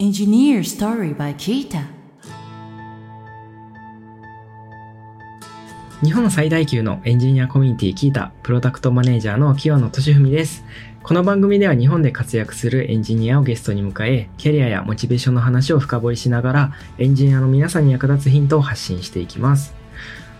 Engineer Story by Kita 日本最大級のエンジニアコミュニティキータプロダクトマネージャーの清野俊文です。この番組では日本で活躍するエンジニアをゲストに迎え、キャリアやモチベーションの話を深掘りしながら、エンジニアの皆さんに役立つヒントを発信していきます。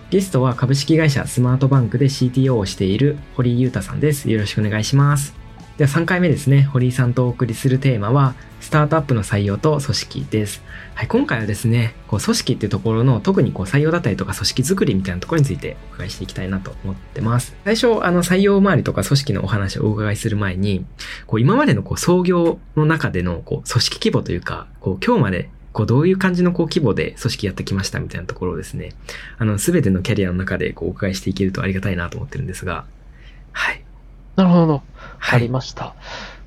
ゲストは株式会社スマートバンクで CTO をしている堀井裕太さんです。よろしくお願いします。では3回目ですね、堀井さんとお送りするテーマは、スタートアップの採用と組織です。はい、今回はですね、こう組織っていうところの特にこう採用だったりとか組織作りみたいなところについてお伺いしていきたいなと思ってます。最初、あの採用周りとか組織のお話をお伺いする前に、こう今までのこう創業の中でのこう組織規模というか、こう今日までこうどういう感じのこう規模で組織やってきましたみたいなところをですね、あの全てのキャリアの中でこうお伺いしていけるとありがたいなと思ってるんですが、はい。なるほど。はいあり。ました。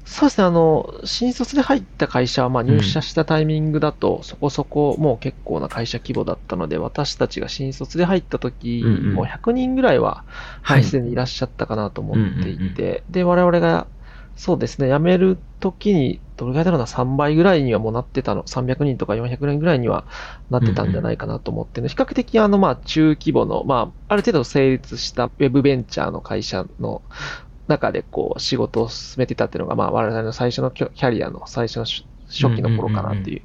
そうですね、あの、新卒で入った会社は、まあ、入社したタイミングだと、そこそこもう結構な会社規模だったので、私たちが新卒で入った時、うんうんもう100人ぐらいは、ははいい、すでにいらっしゃったかなと思っていて、で、我々が、そうですね、辞める時に、どれぐらいだろうな、3倍ぐらいにはもうなってたの、300人とか400人ぐらいにはなってたんじゃないかなと思ってるので比較的、あの、まあ、中規模の、まあ、ある程度成立したウェブベンチャーの会社の中で、こう、仕事を進めてたっていうのが、まあ、我々の最初のキャリアの最初の初初期の頃かなっていう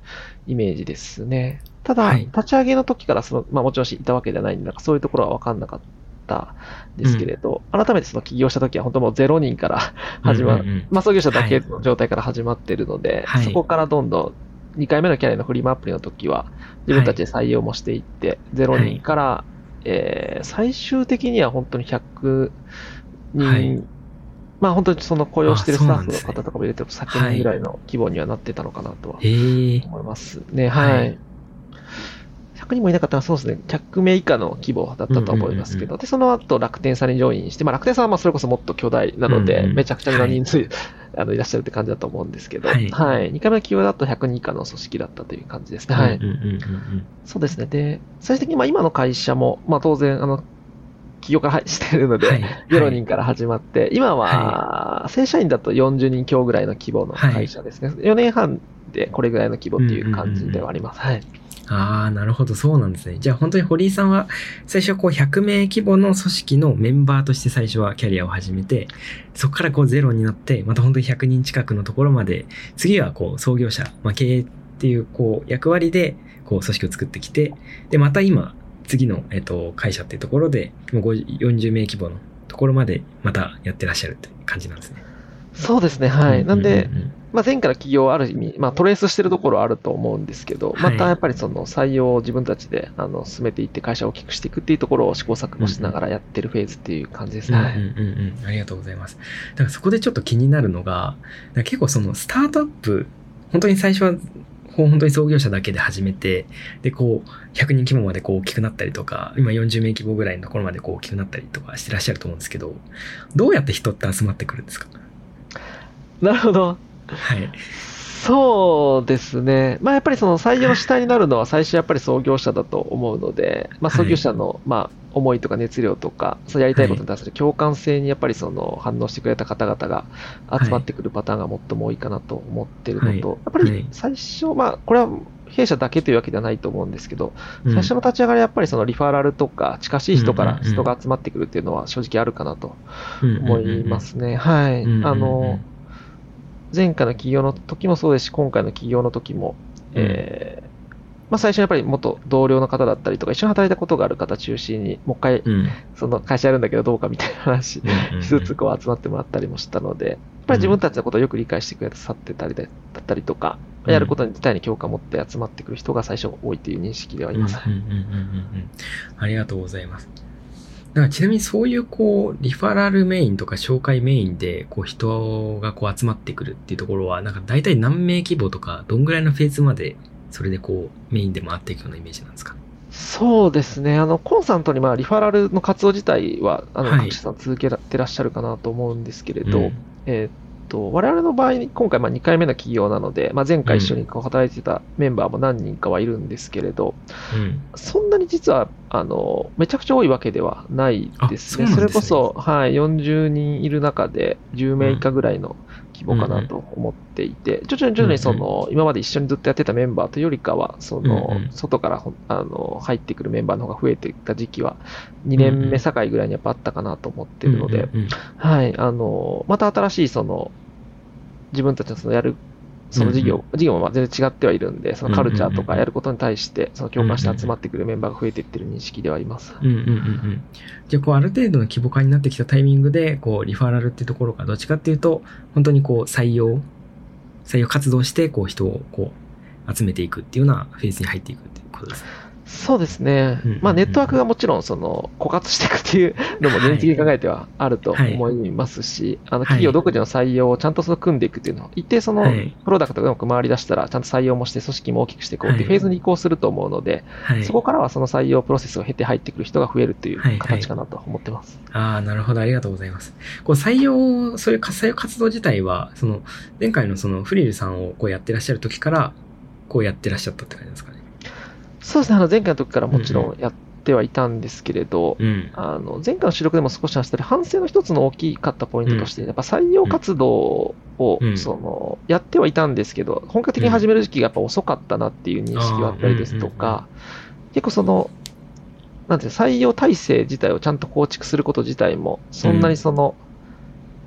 イメージですね。ただ、はい。立ち上げの時からその、まあもちろんいたわけじゃないんで、なんかそういうところは分かんなかったんですけれど、改めてその起業した時は本当もう0人から始まる、うんうんうん。まあ創業者だけの状態から始まってるので、はい。そこからどんどん2回目のキャリアのフリマアプリの時は、自分たちで採用もしていって、0人から、えー最終的には本当に100人、はいまあ本当にその雇用してるあスタッフの方とかも入れてると100人ぐらいの規模にはなってたのかなとは。思いますね。はい。はい100人もいなかったらそうですね、100名以下の規模だったと思いますけど、で、その後楽天さんにジョインして、まあ楽天さんはまあそれこそもっと巨大なので、うんうんめちゃくちゃな人数、あのいらっしゃるって感じだと思うんですけど、ははいい。2回目の企業だと100人以下の組織だったという感じですね。はい。うんうんうんうんそうですね。で、最終的にまあ今の会社も、まあ当然、あの、企業からしているので、はい0人から始まって、今は、正社員だと40人強ぐらいの規模の会社ですね。4年半でこれぐらいの規模っていう感じではあります。はい。ああ、なるほど、そうなんですね。じゃあ本当に堀井さんは最初はこう100名規模の組織のメンバーとして最初はキャリアを始めて、そこからこうゼロになって、また本当に100人近くのところまで、次はこう創業者、まあ、経営っていうこう役割でこう組織を作ってきて、で、また今、次の、えっと、会社っていうところで、もう50 40名規模のところまでまたやってらっしゃるって感じなんですね。そうですね。はい。なんでまあ、前から企業はある意味、まあ、トレースしてるところはあると思うんですけど、はいまたやっぱりその採用を自分たちであの進めていって会社を大きくしていくっていうところを試行錯誤しながらやってるフェーズっていう感じですね。はいうんうんうんうん、ありがとうございます。だからそこでちょっと気になるのが、結構そのスタートアップ、本当に最初は本当に創業者だけで始めて、で、こう、100人規模までこう大きくなったりとか、今40名規模ぐらいのところまでこう大きくなったりとかしてらっしゃると思うんですけど、どうやって人って集まってくるんですか？なるほど。はい。そうですね。まあやっぱりその採用の主体になるのは最初やっぱり創業者だと思うので、まあ創業者のまあ思いとか熱量とか、そうやりたいことに対する共感性にやっぱりその反応してくれた方々が集まってくるパターンが最も多いかなと思ってるのと、はい。やっぱり最初、まあこれは弊社だけというわけではないと思うんですけど、うん。最初の立ち上がりはやっぱりそのリファラルとか近しい人から人が集まってくるっていうのは正直あるかなと思いますね。はい。あの、前回の起業の時もそうですし、今回の起業の時も、えーまあ最初にやっぱり元同僚の方だったりとか、一緒に働いたことがある方中心に、もう一回、うんその会社やるんだけどどうかみたいな話しつつこう集まってもらったりもしたので、やっぱり自分たちのことをよく理解してくださってたりだったりとか、うんやることに自体に共感を持って集まってくる人が最初多いという認識ではあります。ありがとうございます。だからちなみにそういうこう、リファラルメインとか紹介メインでこう人がこう集まってくるっていうところは、なんか大体何名規模とか、どんぐらいのフェーズまでそれでこうメインで回っていくようなイメージなんですか？そうですね。あの、コンスタントにまあリファラルの活動自体は、あの、はい各社さん続けてらっしゃるかなと思うんですけれど、うんえーっと、我々の場合、今回まあ2回目の企業なので、まあ、前回一緒にこう働いてたメンバーも何人かはいるんですけれど、うん。そんなに実は、あの、めちゃくちゃ多いわけではないですね。あそすねれこそ、はい、40人いる中で10名以下ぐらいの規模かなと思っていて、徐々に徐々にその、今まで一緒にずっとやってたメンバーというよりかは、その、外からあの入ってくるメンバーの方が増えていった時期は、2年目境ぐらいにやっぱあったかなと思ってるので、はい、あの、また新しいその、自分たちのそのやる、その事業、事業もまあ全然違ってはいるんで、そのカルチャーとかやることに対して、その共感して集まってくるメンバーが増えていってる認識ではあります。うんうんうんうん。じゃあ、こう、ある程度の規模感になってきたタイミングで、こう、リファラルっていうところが、どっちかっていうと、本当にこう、採用、採用活動して、こう、人を、こう、集めていくっていうようなフェーズに入っていくっていうことですね。そうですねうんうんうん。まあ、ネットワークがもちろん、その、枯渇していくっていうのも現実的に考えてはあると思いますし、あの、企業独自の採用をちゃんとその組んでいくっていうのを、一定そのはい、プロダクトがうまく回り出したら、ちゃんと採用もして組織も大きくしていこうっていうフェーズに移行すると思うので、はい。そこからはその採用プロセスを経て入ってくる人が増えるというはいはい形かなと思ってます。ああ、なるほど。ありがとうございます。こう、採用、そういう採用活動自体は、その、前回のそのフリルさんをこうやってらっしゃる時から、こうやってらっしゃったって感じですかね。そうですね、あの前回の時からもちろんやってはいたんですけれど、うん。あの前回の収録でも少し話したり、反省の一つの大きかったポイントとして、やっぱ採用活動を、うん。そのやってはいたんですけど、本格的に始める時期がやっぱ遅かったなっていう認識があったりですとか、結構その、なんていうの採用体制自体をちゃんと構築すること自体も、そんなにその、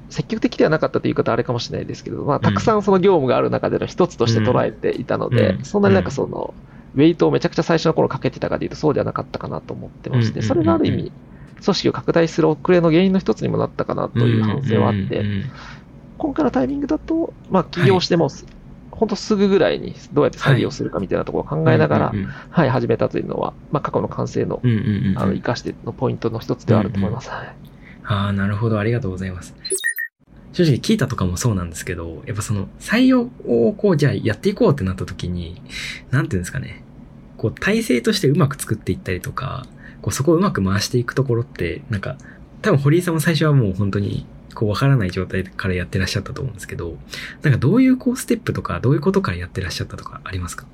積極的ではなかったという言い方はあれかもしれないですけど、まあ、たくさんその業務がある中での一つとして捉えていたので、うん。そんなになんかその、ウェイトをめちゃくちゃ最初の頃かけてたかというとそうではなかったかなと思ってまして、うんそれがある意うん味、組織を拡大する遅れの原因の一つにもなったかなという反省はあって、今回のタイミングだと、まあ、起業しても、本当すぐぐらいにどうやって採用するかみたいなところを考えながら、はい、始めたというのは、まあ、過去の完成の、あの、生かしてのポイントの一つではあると思います。はいああ、なるほど。ありがとうございます。正直、聞いたとかもそうなんですけど、やっぱその、採用をこう、じゃあやっていこうってなった時に、なんていうんですかね。こう、体制としてうまく作っていったりとか、こう、そこをうまく回していくところって、なんか、多分堀井さんも最初はもう本当に、こう、わからない状態からやってらっしゃったと思うんですけど、なんかどういうこう、ステップとか、どういうことからやってらっしゃったとかありますか？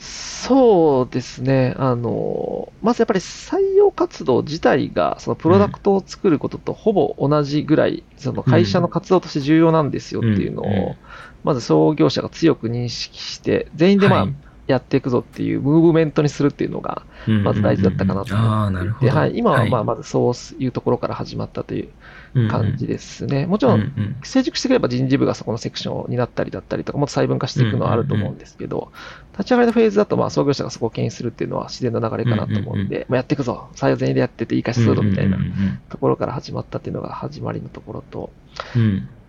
そうですね。あの、まずやっぱり採用活動自体が、そのプロダクトを作ることとほぼ同じぐらい、その会社の活動として重要なんですよっていうのうん。うん。を、まず創業者が強く認識して、全員でまあはい、やっていくぞっていうムーブメントにするっていうのが、まず大事だったかなと。思って。はい、今はまあいまずそういうところから始まったという感じですね。もちろん、成熟してくれば人事部がそこのセクションを担ったりだったりとか、もっと細分化していくのはあると思うんですけど、立ち上がりのフェーズだと、まあ創業者がそこを牽引するっていうのは自然な流れかなと思うんで、まあやっていくぞ、採用全員でやってていい会社するぞみたいなところから始まったっていうのが始まりのところと、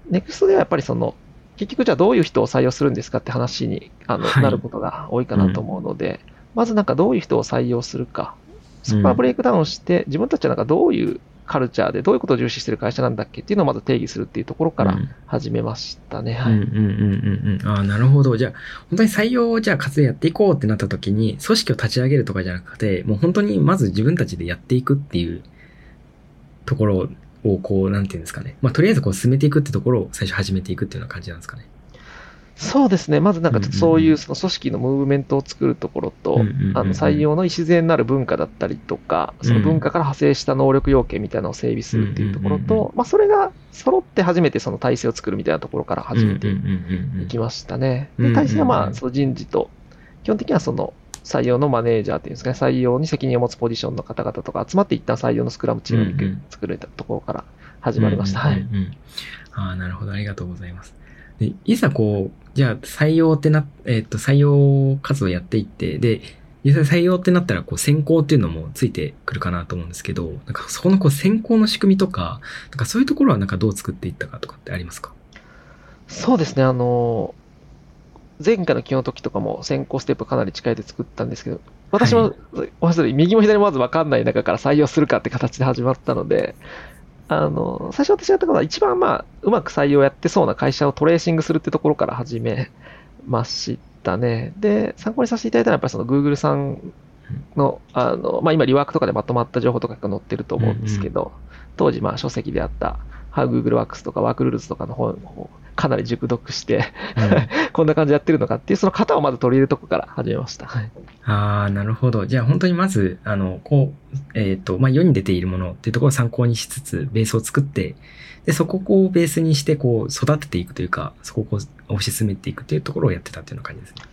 ネクストではやっぱりその、結局じゃあどういう人を採用するんですかって話にあの、はいなることが多いかなと思うので、まずなんかどういう人を採用するか、そこからブレイクダウンして、自分たちはなんかどういうカルチャーでどういうことを重視してる会社なんだっけっていうのをまず定義するっていうところからうん始めましたね。はい。うんうんうんうんうん。ああ、なるほど。じゃあ、本当に採用をじゃあ活動やっていこうってなった時に、組織を立ち上げるとかじゃなくて、もう本当にまず自分たちでやっていくっていうところをこう、なんていうんですかね。まあ、とりあえずこう進めていくってところを最初始めていくっていうような感じなんですかね。そうですね。まずなんかそういううその組織のムーブメントを作るところと、あの採用の礎になる文化だったりとか、その文化から派生した能力要件みたいなのを整備するっていうところと、まあそれが揃って初めてその体制を作るみたいなところから始めていきましたね。で、体制はまあその人事と、基本的にはその採用のマネージャーっていうんですかね、採用に責任を持つポジションの方々とか集まって一旦採用のスクラムチームうんうんを作るところから始まりました。はい。うんうんうんああ、なるほど。ありがとうございます。で、いざこう、じゃあ採用ってな、えっと、採用活動やっていって、で、実際採用ってなったら、こう、選考っていうのもついてくるかなと思うんですけど、なんかそこのこう、選考の仕組みとか、なんかそういうところはなんかどう作っていったかとかってありますか？そうですね、あの、前回の起業の時とかも先行ステップかなり近いで作ったんですけど、私も、お話し通り右も左もまず分かんない中から採用するかって形で始まったので、あの、最初私がやったことは一番まあ、うまく採用やってそうな会社をトレーシングするってところから始めましたね。で、参考にさせていただいたのはやっぱりその Google さんの、あの、まあ今リワークとかでまとまった情報とかが載ってると思うんですけど、当時まあ書籍であった How Google Works とか WorkRules とかの本をかなり熟読して、うん こんな感じでやってるのかっていう、その型をまず取り入れるとこから始めました。はい。ああ、なるほど。じゃあ本当にまず、あの、こう、えっ、と、まあ、世に出ているものっていうところを参考にしつつ、ベースを作って、で、そこをベースにして、こう、育てていくというか、そこを推し進めていくっていうところをやってたっていうような感じですね。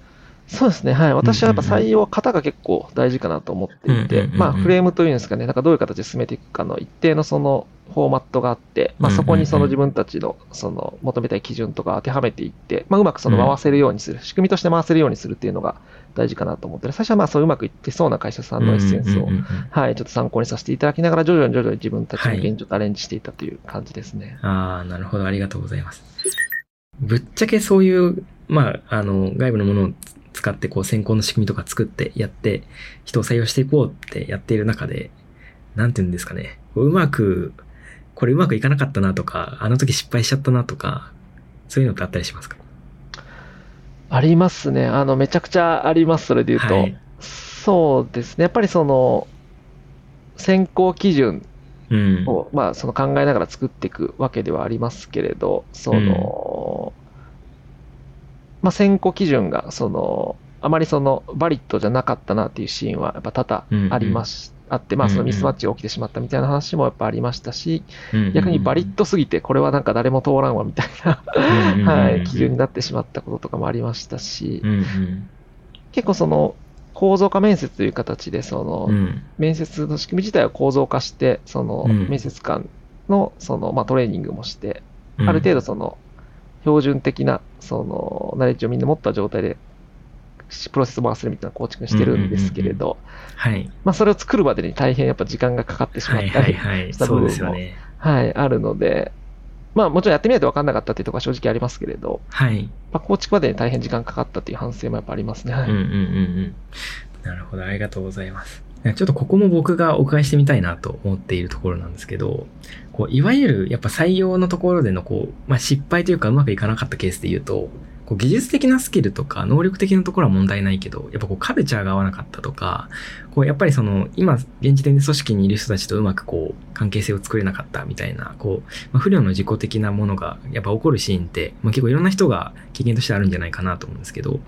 そうですね。はい。私はやっぱ採用、型が結構大事かなと思っていてまあ、フレームというんですかね、なんかどういう形で進めていくかの一定のそのフォーマットがあって、まあ、そこにその自分たちのその求めたい基準とか当てはめていって、まあ、うまくその回せるようにする、仕組みとして回せるようにするっていうのが大事かなと思ってる。最初はまあ、そううまくいってそうな会社さんのエッセンスをはい、ちょっと参考にさせていただきながら、徐々に徐々に自分たちの現状とアレンジしていったという感じですね。ああ、なるほど。ありがとうございます。ぶっちゃけそういう、まあ、あの、外部のものを使って、こう、選考の仕組みとか作ってやって、人を採用していこうってやっている中で、なんていうんですかね。こううまく、これうまくいかなかったなとか、あの時失敗しちゃったなとか、そういうのってあったりしますか？ありますね。あの、めちゃくちゃあります、それで言うと。はいそうですね。やっぱりその、選考基準うん。を、まあ、その考えながら作っていくわけではありますけれど、その、まあ、選考基準が、その、あまりその、バリッドじゃなかったなっていうシーンは、やっぱ多々ありまし、あって、まあ、そのミスマッチが起きてしまったみたいな話もやっぱありましたし、逆にバリッドすぎて、これはなんか誰も通らんわみたいな、はい、基準になってしまったこととかもありましたしう、んうん。結構その、構造化面接という形で、その、うん。面接の仕組み自体を構造化して、その、うん。面接官の、その、まあ、トレーニングもして、うん。ある程度その、標準的な、その、ナレッジをみんな持った状態で、プロセスを回せるみたいな構築にしてるんですけれど、はい。まあ、それを作るまでに大変やっぱ時間がかかってしまはいったり、はいはい。したそう部分もですよね。はい、あるので、まあ、もちろんやってみないと分かんなかったっていうところは正直ありますけれど、はい。まあ、構築までに大変時間かかったっていう反省もやっぱありますね。はいうんうんうんうん。なるほど、ありがとうございます。ちょっとここも僕がお伺いしてみたいなと思っているところなんですけど、こういわゆるやっぱ採用のところでのこう、まあ、失敗というかうまくいかなかったケースで言うと、こう技術的なスキルとか能力的なところは問題ないけど、やっぱこうカルチャーが合わなかったとか、こうやっぱりその今現時点で組織にいる人たちとうまくこう関係性を作れなかったみたいな、こう、まあ、不良の自己的なものがやっぱ起こるシーンって、まあ、結構いろんな人が経験としてあるんじゃないかなと思うんですけど、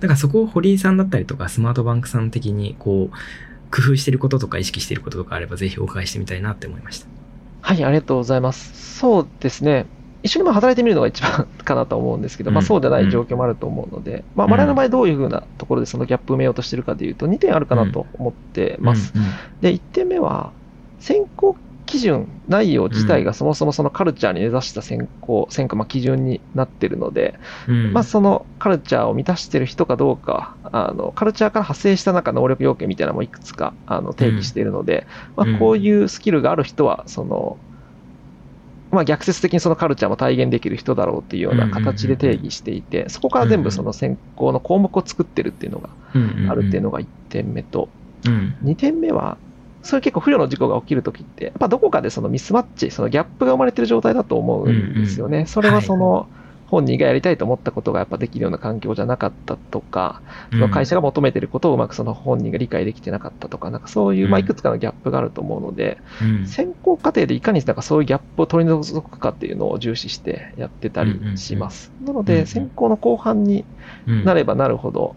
だからそこを堀井さんだったりとかスマートバンクさん的にこう工夫してることとか意識してることとかあればぜひお伺いしてみたいなって思いました。はい、ありがとうございます。そうですね。一緒にまあ働いてみるのが一番 かなと思うんですけど、まうんあそうじゃない状況もあると思うので、まあうん我々の場合どういうふうなところでそのギャップ埋めようとしてるかでいうと2点あるかなと思ってます。うんうんで、1点目は、選考基準内容自体がそもそもそのカルチャーに根ざした選考、選考、まあ基準になってるので、うん。まあそのカルチャーを満たしてる人かどうか、あの、カルチャーから派生したなんか能力要件みたいなのもいくつかあの定義しているので、うん。まあこういうスキルがある人は、その、まあ逆説的にそのカルチャーも体現できる人だろうっていうような形で定義していて、そこから全部その選考の項目を作ってるっていうのがあるっていうのが1点目と、うん。2点目は、それ結構不慮の事故が起きるときって、やっぱどこかでそのミスマッチ、そのギャップが生まれてる状態だと思うんですよね。それはその、本人がやりたいと思ったことがやっぱできるような環境じゃなかったとか、その会社が求めてることをうまくその本人が理解できてなかったとか、なんかそういう、まあ、うんいくつかのギャップがあると思うので、うん。選考過程でいかになんかそういうギャップを取り除くかっていうのを重視してやってたりします。なのうんうん。で、選考の後半にうんなればなるほど、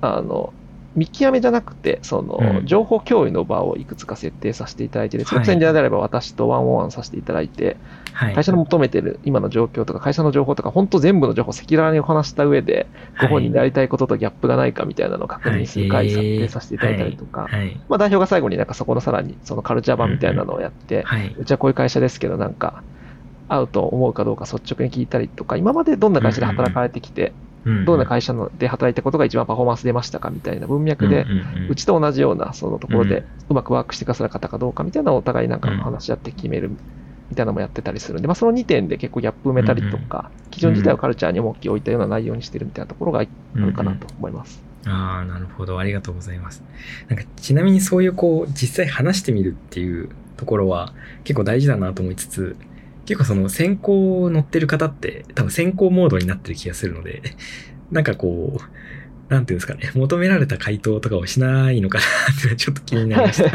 あの、見極めじゃなくて、その、うん。情報共有の場をいくつか設定させていただいて、そはい。れエンジニアであれば私とワンオンワンさせていただいて、はい。会社の求めてる今の状況とか、会社の情報とか、本当全部の情報を赤裸々にお話した上で、ご本人のやりたいこととギャップがないかみたいなのを確認する会設定させていただいたりとか、はい。まあ代表が最後になんかそこのさらにそのカルチャー版みたいなのをやって、はい。うちはこういう会社ですけど、なんか、合うと思うかどうか率直に聞いたりとか、今までどんな会社で働かれてきて、どんな会社ので働いたことが一番パフォーマンス出ましたかみたいな文脈で、ううちと同じようなそのところうんでうまくワークしてくださる方かどうかみたいなのをお互いなんか話し合って決めるみたいなのもやってたりするんで、まあ、その2点で結構ギャップ埋めたりとか、基準自体をカルチャーに重きを置いたような内容にしてるみたいなところがあるかなと思います。ああ、なるほど。ありがとうございます。なんか、ちなみにそういうこう、実際話してみるっていうところは結構大事だなと思いつつ、結構その先行乗ってる方って多分先行モードになってる気がするので、なんかこう、なんていうんですかね、求められた回答とかをしないのかなってちょっと気になりました。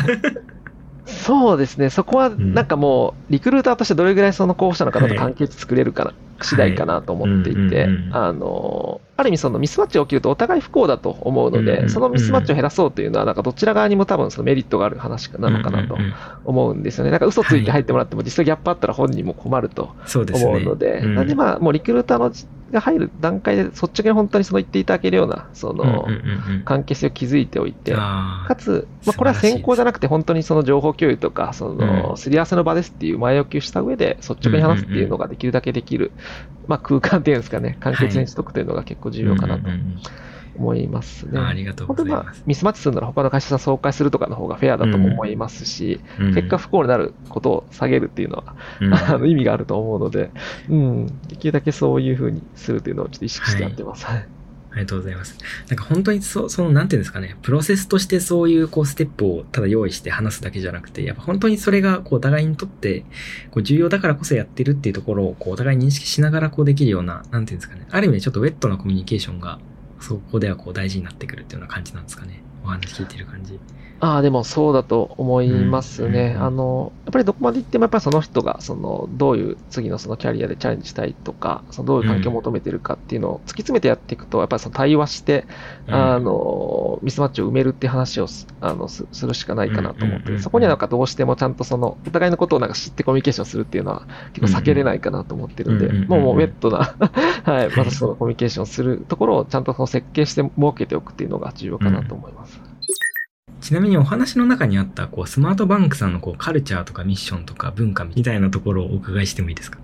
そうですね、そこはん。なんかもう、リクルーターとしてどれぐらいその候補者の方と関係作れるかな、次第かなと思っていて、あの、ある意味そのミスマッチが起きるとお互い不幸だと思うので、うんうんうんそのミスマッチを減らそうというのは、なんかどちら側にも多分そのメリットがある話なのかなと思うんですよね。なんか嘘ついて入ってもらっても実際ギャップあったら本人も困るとそうですね。思うので、うん。なんでまあ、もうリクルーターのが入る段階で率直に本当にその言っていただけるような、その関係性を築いておいて、かつ、まあ、これは先行じゃなくて、本当にその情報共有とか、そのうん。すり合わせの場ですっていう前置きをした上で、率直に話すっていうのができるだけできる、まあ、空間っていうんですかね、関係性にしとくというのが結構重要かなとうんうんうん思いますね。あありがとうご本当にまあざいます。ミスマッチするなら他の会社さん紹介するとかの方がフェアだとも思いますし、うん結果不幸になることを下げるっていうのは、うん あの意味があると思うので、うん、できるだけそういうふうにするというのをちょっと意識してやってます。はいありがとうございます。なんか本当にそ、その、なんていうんですかね、プロセスとしてそういう、こう、ステップをただ用意して話すだけじゃなくて、やっぱ本当にそれが、こう、お互いにとって、こう、重要だからこそやってるっていうところを、こう、お互い認識しながら、こう、できるような、なんていうんですかね、ある意味でちょっとウェットなコミュニケーションが、そこではこう、大事になってくるっていうような感じなんですかね。お話聞いてる感じ。ああ、でもそうだと思いますね。うんあの、やっぱりどこまで行っても、やっぱりその人が、その、どういう次のそのキャリアでチャレンジしたいとか、そのどういう環境を求めてるかっていうのを突き詰めてやっていくと、やっぱりその対話して、うんあの、ミスマッチを埋めるっていう話をすあのすするしかないかなと思って、そこにはなんかどうしてもちゃんとその、お互いのことをなんか知ってコミュニケーションするっていうのは結構避けれないかなと思ってるんで、もうもうウェットな、はい、私とのコミュニケーションするところをちゃんとその設計して設けておくっていうのが重要かなと思います。ちなみにお話の中にあった、こう、スマートバンクさんの、こう、カルチャーとかミッションとか文化みたいなところをお伺いしてもいいですか？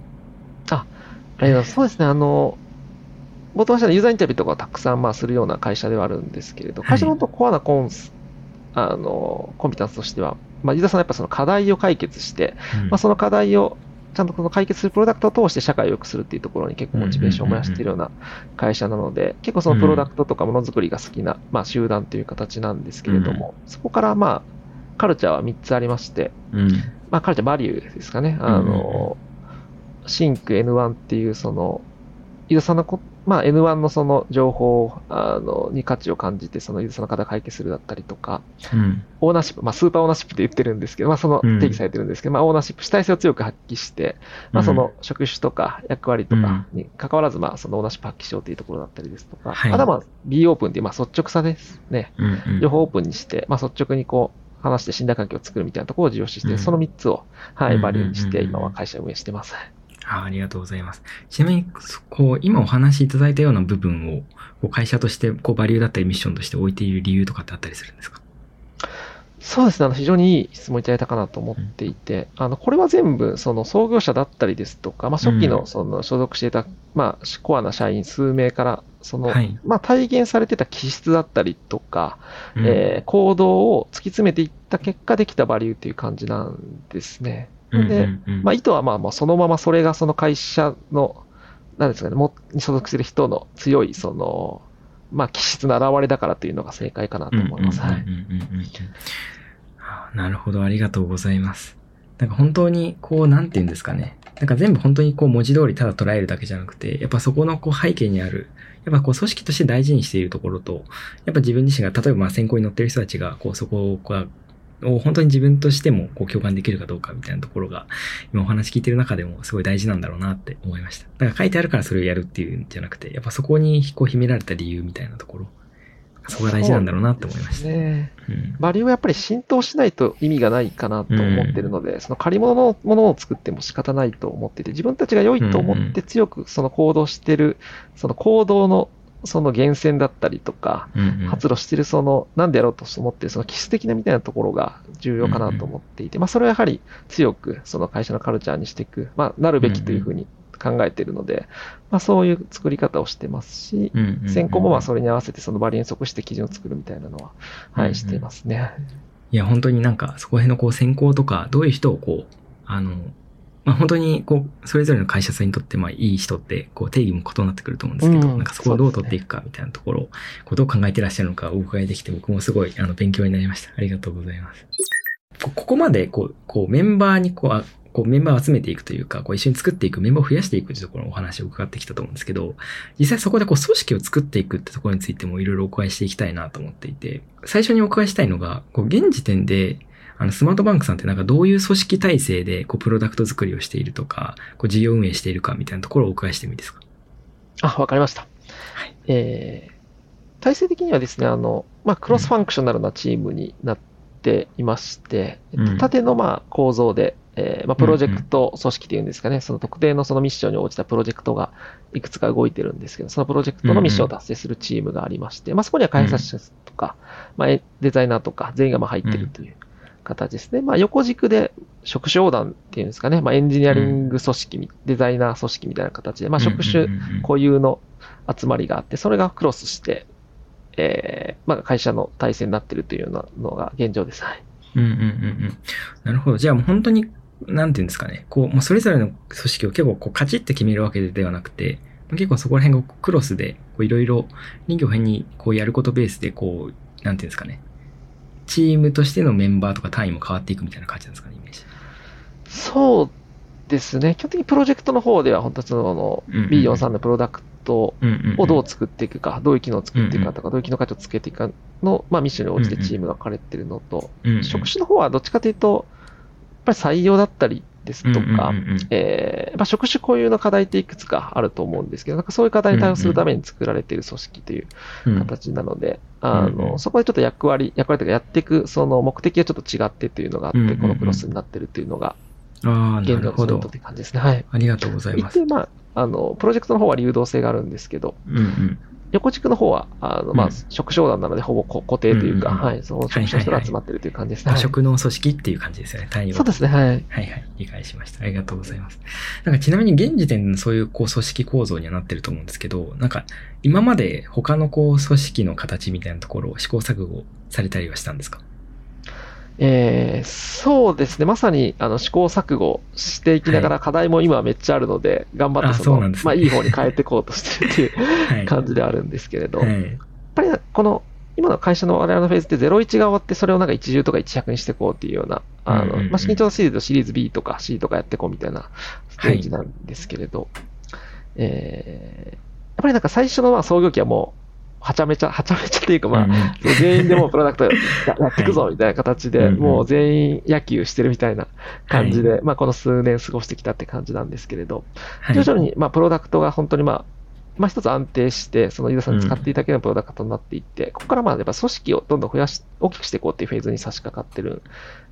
えーそうですね、あの、冒頭はしたユーザーインタビューとかをたくさんまあするような会社ではあるんですけれど、はい。会社の本当コアなコンス、あの、コンピタンスとしては、まあ、ユーザーさんのやっぱその課題を解決して、うん。まあ、その課題をちゃんとこの解決するプロダクトを通して社会を良くするっていうところに結構モチベーションを燃やしているような会社なので、結構そのプロダクトとかものづくりが好きな、まあ、集団という形なんですけれども、そこからまあ、カルチャーは3つありまして、うん。まあ、カルチャーバリューですかね。あの、シンク N1 っていう、その、ユーザーさんのこ、まあ、N1 のその情報をあのに価値を感じて、そのユーザーさんの課題を解決するだったりとか、うん。オーナーシップ、まあ、スーパーオーナーシップって言ってるんですけど、まあ、そのうん定義されてるんですけど、まあ、オーナーシップ、主体性を強く発揮して、まあ、その職種とか役割とかに関わらず、まあ、そのオーナーシップ発揮しようというところだったりですとか、はいあとはまあ、B オープンっていう、まあ、率直さですね。うんうん。両方オープンにして、まあ、率直にこう、話して信頼関係を作るみたいなところを重要視して、うんその3つを、はい、うんバリューにして、うん今は会社を運営してます。あありがとうございます。ちなみに、そこう、今お話しいただいたような部分を、こう会社として、こう、バリューだったりミッションとして置いている理由とかってあったりするんですか？そうですね、あの非常にいい質問いただいたかなと思っていて、あのこれは全部、その創業者だったりですとか、まあ、初期うん。のその所属していた、まあ、コアな社員数名から、その、はい。まあ、体現されてた気質だったりとか、うん。えー行動を突き詰めていった結果できたバリューっていう感じなんですね。うんで、まあ、意図はまあまあそのままそれがその会社の、なんですかね、もに所属する人の強い、その、まあ、気質の表れだからというのが正解かなと思います。はいなるほど、ありがとうございます。なんか本当に、こう、なんて言うんですかね。なんか全部本当にこう文字通りただ捉えるだけじゃなくて、やっぱそこのこう背景にある、やっぱこう組織として大事にしているところと、やっぱ自分自身が、例えばまあ先行に乗ってる人たちが、こうそこをこう、を本当に自分としてもこう共感できるかどうかみたいなところが、今お話聞いてる中でもすごい大事なんだろうなって思いました。だから書いてあるからそれをやるっていうんじゃなくて、やっぱそこにこう秘められた理由みたいなところ、そこが大事なんだろうなって思いました。ね。うんバリューはやっぱり浸透しないと意味がないかなと思ってるので、その借り物のものを作っても仕方ないと思ってて、自分たちが良いと思って強くその行動してる、その行動のその源泉だったりとか、うんうん。発露してるその、なんでやろうと思ってるその気質的なみたいなところが重要かなと思っていて、まあそれはやはり強くその会社のカルチャーにしていく、まあなるべきというふうに考えているので、まあそういう作り方をしてますし、うんうんうん。先行もまあそれに合わせてそのバリに即して基準を作るみたいなのは、はうんうん。い、していますね。いや、本当になんか、そこら辺のこう選考とか、どういう人をこう、あの、まあ本当にこう、それぞれの会社さんにとってまあいい人って、こう定義も異なってくると思うんですけど、うんなんかそこをどう取っていくかみたいなところを、こうどう考えてらっしゃるのかお伺いできて、僕もすごいあの勉強になりました。ありがとうございます。こここまでこう、こうメンバーにこう、あこうメンバーを集めていくというか、こう一緒に作っていく、メンバーを増やしていくというところのお話を伺ってきたと思うんですけど、実際そこでこう組織を作っていくってところについてもいろいろお伺いしていきたいなと思っていて、最初にお伺いしたいのが、こう現時点で、あの、スマートバンクさんってなんかどういう組織体制で、こう、プロダクト作りをしているとか、こう、事業運営しているかみたいなところをお伺いしてもいいですか？あ、わかりました。はい。えー、体制的にはですね、あの、まあ、クロスファンクショナルなチームになっていまして、うん。と縦のまあ構造で、えーまあ、プロジェクト組織っていうんですかね、その特定のそのミッションに応じたプロジェクトがいくつか動いてるんですけど、そのプロジェクトのミッションを達成するチームがありまして、まあ、そこには開発者とか、まあ、えデザイナーとか全員がまあ入ってるという形ですね。まあ、横軸で職種横断っていうんですかね、まあ、エンジニアリング組織み、デザイナー組織みたいな形で、まあ、職種うんうんうんうん固有の集まりがあって、それがクロスして、えーまあ、会社の体制になってるというようなのが現状です。はい。うんうんうんうん。なるほど。じゃあもう本当に、なんていうんですかね。こう、もうそれぞれの組織を結構こうカチッて決めるわけではなくて、結構そこら辺がクロスで、こういろいろ臨機応変にこうやることベースで、こう、なんていうんですかね。チームとしてのメンバーとか単位も変わっていくみたいな感じなんですかね、イメージ。そうですね。基本的にプロジェクトの方では、本当にそのうんうんうん B43 のプロダクト。をどう作っていくか、どういう機能を作っていくかとか、どういう機能価値をつけていくかの、まあ、ミッションに応じてチームが分かれてるのと、職種の方はどっちかというと、やっぱり採用だったりですとか、職種固有の課題っていくつかあると思うんですけど、なんかそういう課題に対応するために作られている組織といううん形なので、あうんうんのそこでちょっと役割、役割というかやっていくその目的がちょっと違ってっていうのがあって、うんうんうんこのクロスになってるっていうのが、あ現状のポイントっ。て感じですね。はい。ありがとうございます。一定、まあ、あの、プロジェクトの方は流動性があるんですけど、うんうん。横軸の方は、あの、まあうん、職種横断なので、ほぼこ固定というか、はい、その職種の人が集まってるという感じですね。職の組織っていう感じですよね、単位は。そうですね、はい。はいはい。理解しました。ありがとうございます。なんかちなみに現時点でのそういうこう組織構造にはなってると思うんですけど、なんか今まで他のこう組織の形みたいなところを試行錯誤されたりはしたんですか？えーそうですね、まさにあの試行錯誤していきながら、課題も今はめっちゃあるので、頑張っあてその、ね。まあ、いい方に変えていこうとしてるっていうはい。感じではあるんですけれど、やっはい。ぱりこの、今の会社の我々のフェーズって01が終わって、それをなんか一重とか一百にしていこうっていうような、あの、うんまあ、資金調達シリーズとシリーズ B とか C とかやっていこうみたいなステージなんですけれど、えーやっぱりなんか最初のまあ創業期はもう、はちゃめちゃ、はちゃめちゃっていうかまあ、うん全員でもうプロダクト ややっていくぞみたいな形で、うんうん。もう全員野球してるみたいな感じで、まあこの数年過ごしてきたって感じなんですけれど、はい。徐々にまあプロダクトが本当にまあ、まあ一つ安定して、そのユーザーさんに使っていただけるプロダクトになっていって、ここからまあやっぱ組織をどんどん増やし、大きくしていこうっていうフェーズに差し掛かってる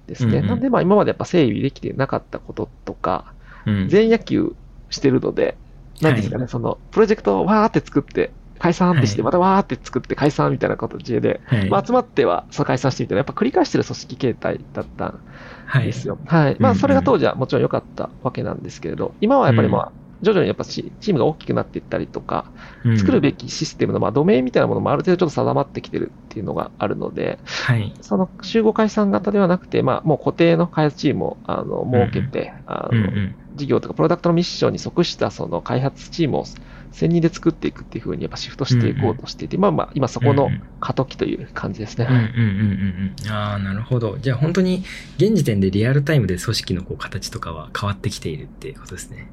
んですね。うんうん。なんでまあ今までやっぱ整備できてなかったこととか、うん。全員野球してるので、なんていうんですかね、その、プロジェクトをわーって作って、解散ってして、はいまたわーって作って解散みたいな形で、はい。まあ、集まっては解散してみたいな、やっぱ繰り返してる組織形態だったんはい。ですよ。はい。まあ、うんうんそれが当時はもちろん良かったわけなんですけれど、今はやっぱりまあ、徐々にやっぱチチームが大きくなっていったりとか、うん作るべきシステムのまあドメインみたいなものもある程度ちょっと定まってきてるっていうのがあるので、はい。その集合解散型ではなくて、まあ、もう固定の開発チームをあの設けて、あのうんうん。事業とかプロダクトのミッションに即したその開発チームを専任で作っていくっていうふうにやっぱシフトしていこうとしていて、まあまあ今そこの過渡期という感じですね。うんうんうんうんうん。ああ、なるほど。じゃあ本当に現時点でリアルタイムで組織のこう形とかは変わってきているっていうことですね。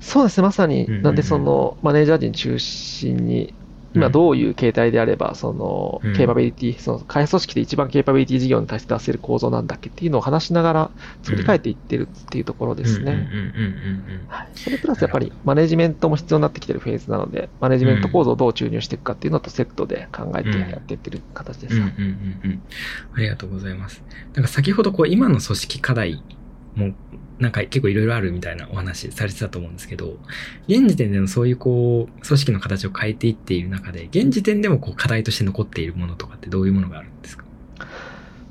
そうですね、まさに、うんうんうんなんでそのマネージャー陣中心に、今どういう形態であれば、そのうん。ケーパビリティ、その開発組織で一番ケーパビリティ事業に対して出せる構造なんだっけっていうのを話しながら作り変えていってるっていうところですね。それプラスやっぱりマネジメントも必要になってきてるフェーズなので、マネジメント構造をどう注入していくかっていうのとセットで考えてやっていってる形です。ありがとうございます。なんか先ほどこう今の組織課題もなんか結構いろいろあるみたいなお話されてたと思うんですけど、現時点でのそういうこう組織の形を変えていっている中で、現時点でもこう課題として残っているものとかってどういうものがあるんですか？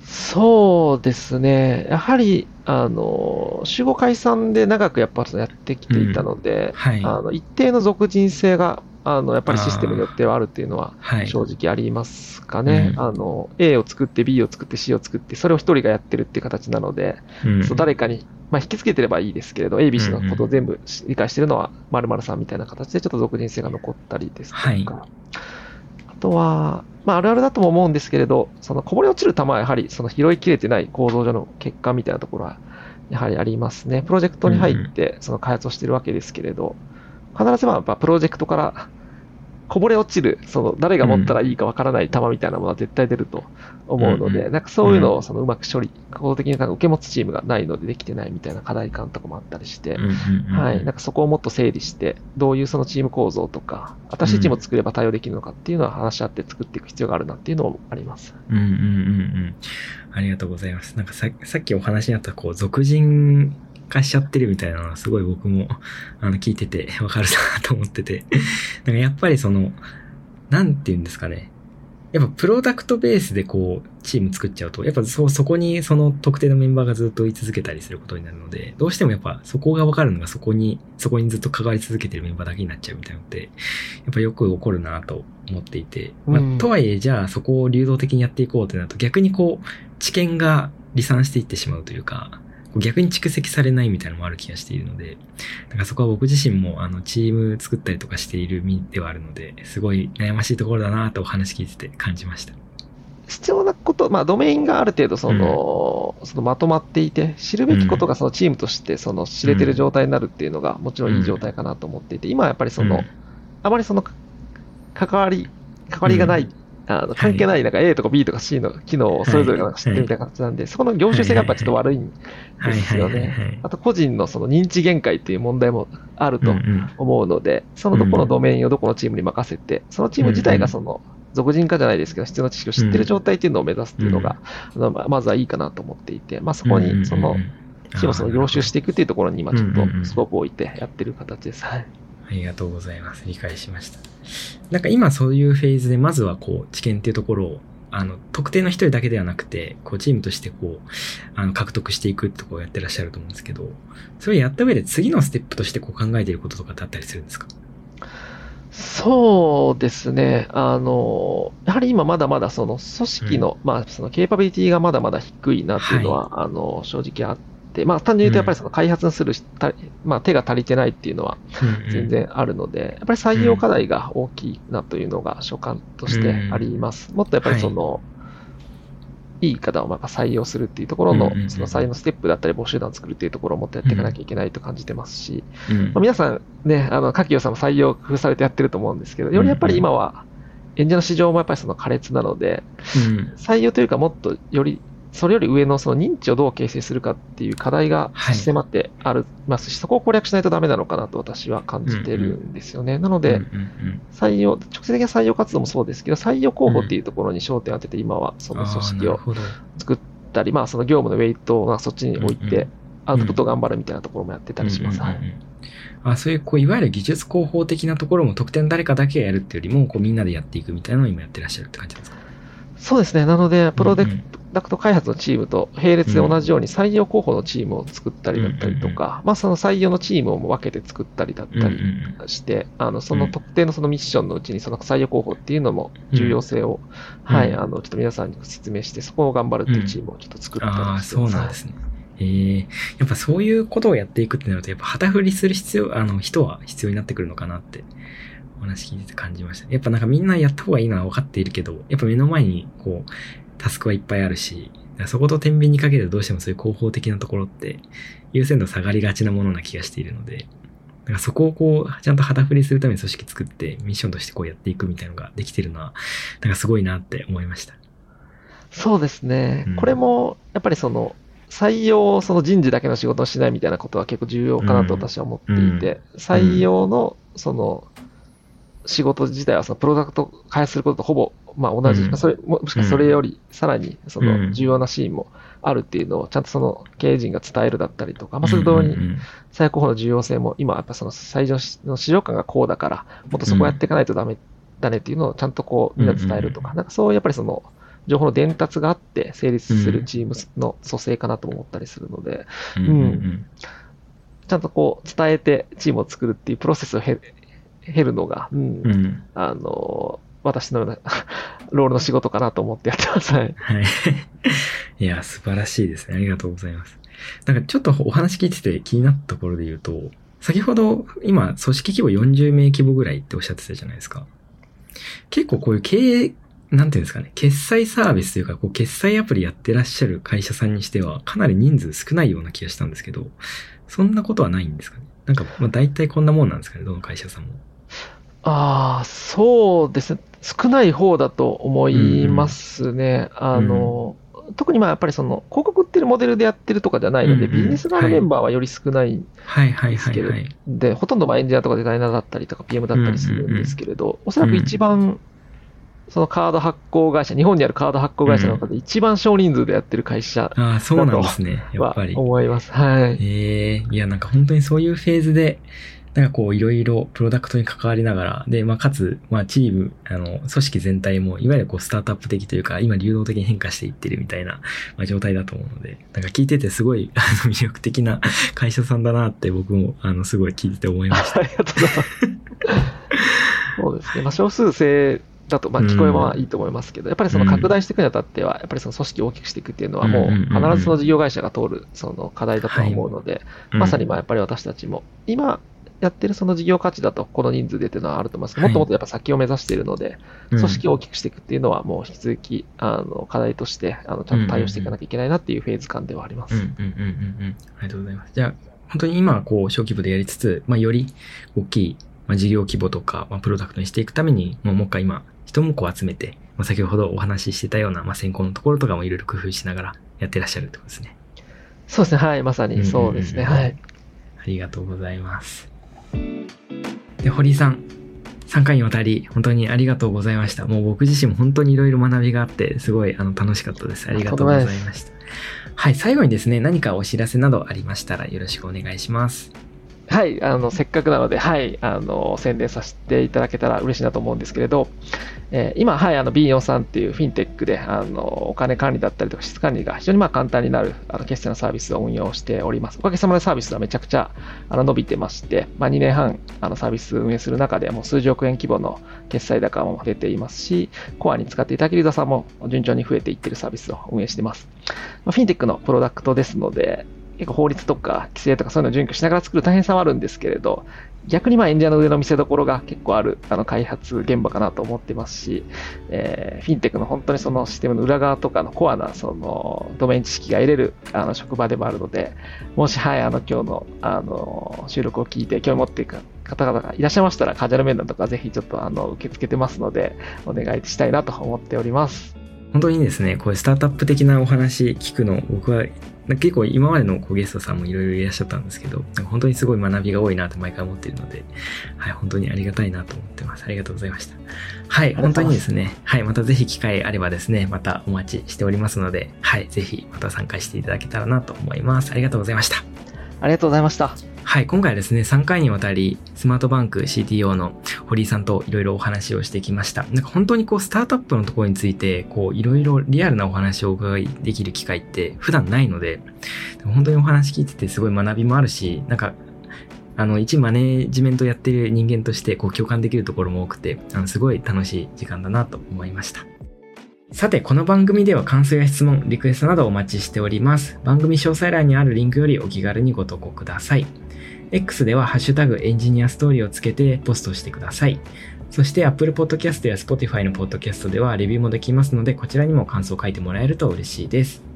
そうですね。やはり、あの、集合解散で長くやっぱやってきていたので、はい。あの、一定の属人性が、あの、やっぱりシステムによってはあるっていうのは、はい。正直ありますかね。うんあの、A を作って B を作って C を作って、それを一人がやってるっていう形なので、うんそう誰かに、まあ、引き付けてればいいですけれど、A、B、C のことを全部理解してるのは〇〇さんみたいな形でちょっと属人性が残ったりですとか、はいあとは、まあ、あるあるだとも思うんですけれど、そのこぼれ落ちる球はやはりその拾いきれてない構造上の欠陥みたいなところはやはりありますね。プロジェクトに入ってその開発をしてるわけですけれど、必ずまあやっぱプロジェクトからこぼれ落ちる、その誰が持ったらいいかわからない球みたいなものは絶対出ると思うので、うんなんかそういうのをそのうまく処理、行動的になんか受け持つチームがないのでできてないみたいな課題感とかもあったりして、うんうんうんはい、なんかそこをもっと整理して、どういうそのチーム構造とか、新しいチームを作れば対応できるのかっていうのは話し合って作っていく必要があるなっていうのもあります。うんうんうんうん。ありがとうございます。なんかささっきお話にあった、こう、俗人化しちゃってるみたいなのはすごい僕も、あの、聞いてて わかるなと思ってて。なんかやっぱりその、なんて言うんですかね。やっぱプロダクトベースでこう、チーム作っちゃうと、やっぱそ、そこにその特定のメンバーがずっと居続けたりすることになるので、どうしてもやっぱそこがわかるのがそこに、そこにずっと関わり続けてるメンバーだけになっちゃうみたいなのって、やっぱよく起こるなと思っていて、まあうんとはいえ、じゃあそこを流動的にやっていこうってなると、逆にこう、知見が離散していってしまうというか、逆に蓄積されないみたいなのもある気がしているので、だからそこは僕自身もあのチーム作ったりとかしている身ではあるので、すごい悩ましいところだなとお話聞いてて感じました。必要なこと、まあ、ドメインがある程度その、そのまとまっていて、知るべきことがそのチームとしてその知れてる状態になるっていうのが、もちろんいい状態かなと思っていて、今はやっぱりその、うん。あまりその関わり、関わりがない、うんあの関係ないなんか A とか B とか C の機能をそれぞれが知ってるみたいな形なんで、そこの業種性がやっぱちょっと悪いんですよね。あと個人のその認知限界っていう問題もあると思うので、そのどこのドメインをどこのチームに任せて、そのチーム自体がその、俗人化じゃないですけど、必要な知識を知ってる状態っていうのを目指すっていうのが、ままずはいいかなと思っていて、まあそこにその、チームをその凝集していくっていうところに今ちょっとスコープを置いてやってる形です。はい。ありがとうございます。理解しました。なんか今そういうフェーズで、まずはこう、知見っていうところを、あの、特定の一人だけではなくて、こう、チームとしてこう、あの、獲得していくってこうやってらっしゃると思うんですけど、それをやった上で次のステップとしてこう考えていることとかってあったりするんですか？そうですね。あの、やはり今まだまだその組織の、まあそのケーパビリティがまだまだ低いなっていうのは、あの、正直あって、まあ単純に言うとやっぱりその開発するしたまあ手が足りてないっていうのは全然あるので、やっぱり採用課題が大きいなというのが所感としてあります。もっとやっぱりその、いい方をまあ採用するっていうところのその採用のステップだったり募集団を作るっていうところをもっとやっていかなきゃいけないと感じてますし、うん、まあ、皆さんね、あの、柿業さんも採用工夫されてやってると思うんですけど、よりやっぱり今は、演者の市場もやっぱりその苛烈なので、うん。採用というかもっとより、それより上のその認知をどう形成するかっていう課題がはい。迫ってありますし、そこを攻略しないとダメなのかなと私は感じてるんですよね。なので、うんうん採用、直接的な採用活動もそうですけど、採用候補っていうところに焦点を当てて今はそうん、の組織を作ったり、まあその業務のウェイトをそっちに置いてアウトプット頑張るみたいなところもやってたりします。あそういう、こう、いわゆる技術広報的なところも特典誰かだけがやるっていうよりも、こう、みんなでやっていくみたいなのを今やってらっしゃるって感じですか？そうですね。なので、プロダクダクト開発のチームと並列で同じように採用候補のチームを作ったりだったりとうんうんか、まあその採用のチームを分けて作ったりだったりうんうんして、あの、その特定のそのミッションのうちにその採用候補っていうのも重要性を、はい、うんあの、ちょっと皆さんに説明して、そこを頑張るっていうチームをちょっと作ったああ、りしてそうなんですね。ええやっぱそういうことをやっていくってなると、やっぱ旗振りする必要、あの、人は必要になってくるのかなって、お話聞いてて感じました。やっぱなんかみんなやった方がいいのは分かっているけど、やっぱ目の前に、こう、タスクはいっぱいあるし、そこと天秤にかけるとどうしてもそういう広報的なところって、優先度下がりがちなものな気がしているので、だからそこをこう、ちゃんと旗振りするために組織作って、ミッションとしてこうやっていくみたいなのができてるのは、なんかすごいなって思いました。そうですねうん。これも、やっぱりその、採用、その人事だけの仕事をしないみたいなことは結構重要かなと私は思っていて、採用の、その、仕事自体はそのプロダクトを開発することとほぼ、まあ同じ、うん。まあそれももしくはそれよりさらにそうん。の重要なシーンもあるっていうのをちゃんとその経営陣が伝えるだったりとか、まあそれと同時にうん。うんうん採用候補の重要性も今はやっぱその採用の市場感がこうだから、もっとそこをやっていかないとダメだねっていうのをちゃんとこうみんなで伝えるとか、なんかそうやっぱりその情報の伝達があって成立するチームの組成かなと思ったりするので、うんちゃんとこう伝えてチームを作るっていうプロセスを経経るのが、うんうん。あの、私のようなロールの仕事かなと思ってやってます。はい。はい。いや、素晴らしいですね。ありがとうございます。なんかちょっとお話聞いてて気になったところで言うと、先ほど今、組織規模40名規模ぐらいっておっしゃってたじゃないですか。結構こういう経営、なんていうんですかね、決済サービスというか、こう決済アプリやってらっしゃる会社さんにしては、かなり人数少ないような気がしたんですけど、そんなことはないんですかね。なんか、まあ大体こんなもんなんですかね、どの会社さんも。ああ、そうですね。少ない方だと思いますね。あの、特にまあやっぱりその広告売ってるモデルでやってるとかじゃないので、うんうんビジネス側のメンバーはより少ないはいはいですけど。で、ほとんどまあエンジニアとかデザイナーだったりとか PM だったりするんですけれど、おそらく一番、そのカード発行会社、日本にあるカード発行会社の中で一番少人数でやってる会社ああ、そうなんですね。やっはぱり。思います。はい。ええいや、なんか本当にそういうフェーズで、なんかこういろいろプロダクトに関わりながら、で、まあかつ、まあチーム、あの、組織全体も、いわゆるこうスタートアップ的というか、今流動的に変化していってるみたいな、まあ、状態だと思うので、なんか聞いててすごい、あの、魅力的な会社さんだなって僕も、あの、すごい聞いてて思いました。ありがとうございます。そうですね。まあ、少数制だと、まあ、聞こえはいいと思いますけど、やっぱりその拡大していくにあたっては、やっぱりその組織を大きくしていくっていうのは、もううんうんうんうん必ずその事業会社が通るその課題だとは思うので、うんまさにまあやっぱり私たちも、今やってるその事業価値だと、この人数でっていうのはあると思いますけど、はいもっともっとやっぱ先を目指しているので、うん組織を大きくしていくっていうのは、もう引き続き、あの、課題として、あの、ちゃんと対応していかなきゃいけないなっていうフェーズ感ではあります。うんうんうんうんうん。ありがとうございます。じゃあ、本当に今、こう、小規模でやりつつ、まあ、より大きい、まあ、事業規模とか、まあ、プロダクトにしていくために、もうもう一回今、人もこう集めて、まあ、先ほどお話ししてたような、まあ、先行のところとかもいろいろ工夫しながらやってらっしゃるってことですね。そうですね。はい。まさにそうですね。うんうんうんはい。ありがとうございます。で、堀井さん、3回にわたり本当にありがとうございました。もう僕自身も本当にいろいろ学びがあって、すごいあの楽しかったです。ありがとうございました。はい、最後にですね、何かお知らせなどありましたらよろしくお願いします。はい、あの、せっかくなので、はい、あの、宣伝させていただけたら嬉しいなと思うんですけれど、えー今、はい、あの、B4 さんっていうフィンテックで、あの、お金管理だったりとか、質管理が非常にまあ簡単になる、あの、決済のサービスを運用しております。おかげさまでサービスはめちゃくちゃ、あの、伸びてまして、まあ、2年半、あの、サービス運営する中で、もう数十億円規模の決済高も出ていますし、コアに使っていただけるユーザーさんも順調に増えていってるサービスを運営しています。まあ、フィンテックのプロダクトですので、結構法律とか規制とかそういうのを準拠しながら作る大変さはあるんですけれど、逆にまあエンジニアの上の見せ所が結構あるあの開発現場かなと思ってますし、えーフィンテックの本当にそのシステムの裏側とかのコアなそのドメイン知識が得れるあの職場でもあるので、もし、はい、あの今日のあの収録を聞いて興味持っている方々がいらっしゃいましたら、カジュアル面談とかぜひちょっとあの受け付けてますので、お願いしたいなと思っております。本当にですね、こういうスタートアップ的なお話聞くの、僕は結構今までのこうゲストさんもいろいろいらっしゃったんですけど、本当にすごい学びが多いなと毎回思っているので、はい、本当にありがたいなと思ってます。ありがとうございました。はい、本当にですね、はい、またぜひ機会あればですね、またお待ちしておりますので、はい、ぜひまた参加していただけたらなと思います。ありがとうございました。ありがとうございました。はい、今回はですね、3回にわたり、スマートバンク CTO の堀井さんといろいろお話をしてきました。なんか本当にこう、スタートアップのところについて、こう、いろいろリアルなお話をお伺いできる機会って普段ないので、本当にお話聞いててすごい学びもあるし、なんか、あの、一マネジメントやってる人間として、こう、共感できるところも多くて、あの、すごい楽しい時間だなと思いました。さて、この番組では感想や質問、リクエストなどお待ちしております。番組詳細欄にあるリンクよりお気軽にご投稿ください。X ではハッシュタグエンジニアストーリーをつけてポストしてください。そして Apple Podcast や Spotify の Podcast ではレビューもできますので、こちらにも感想を書いてもらえると嬉しいです。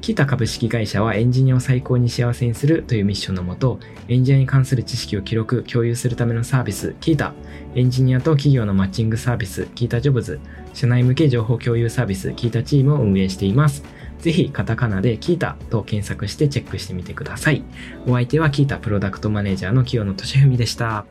キータ株式会社はエンジニアを最高に幸せにするというミッションのもと、エンジニアに関する知識を記録、共有するためのサービス、キータ、エンジニアと企業のマッチングサービス、キータジョブズ、社内向け情報共有サービス、キータチームを運営しています。ぜひカタカナでキータと検索してチェックしてみてください。お相手はキータプロダクトマネージャーの清野俊文でした。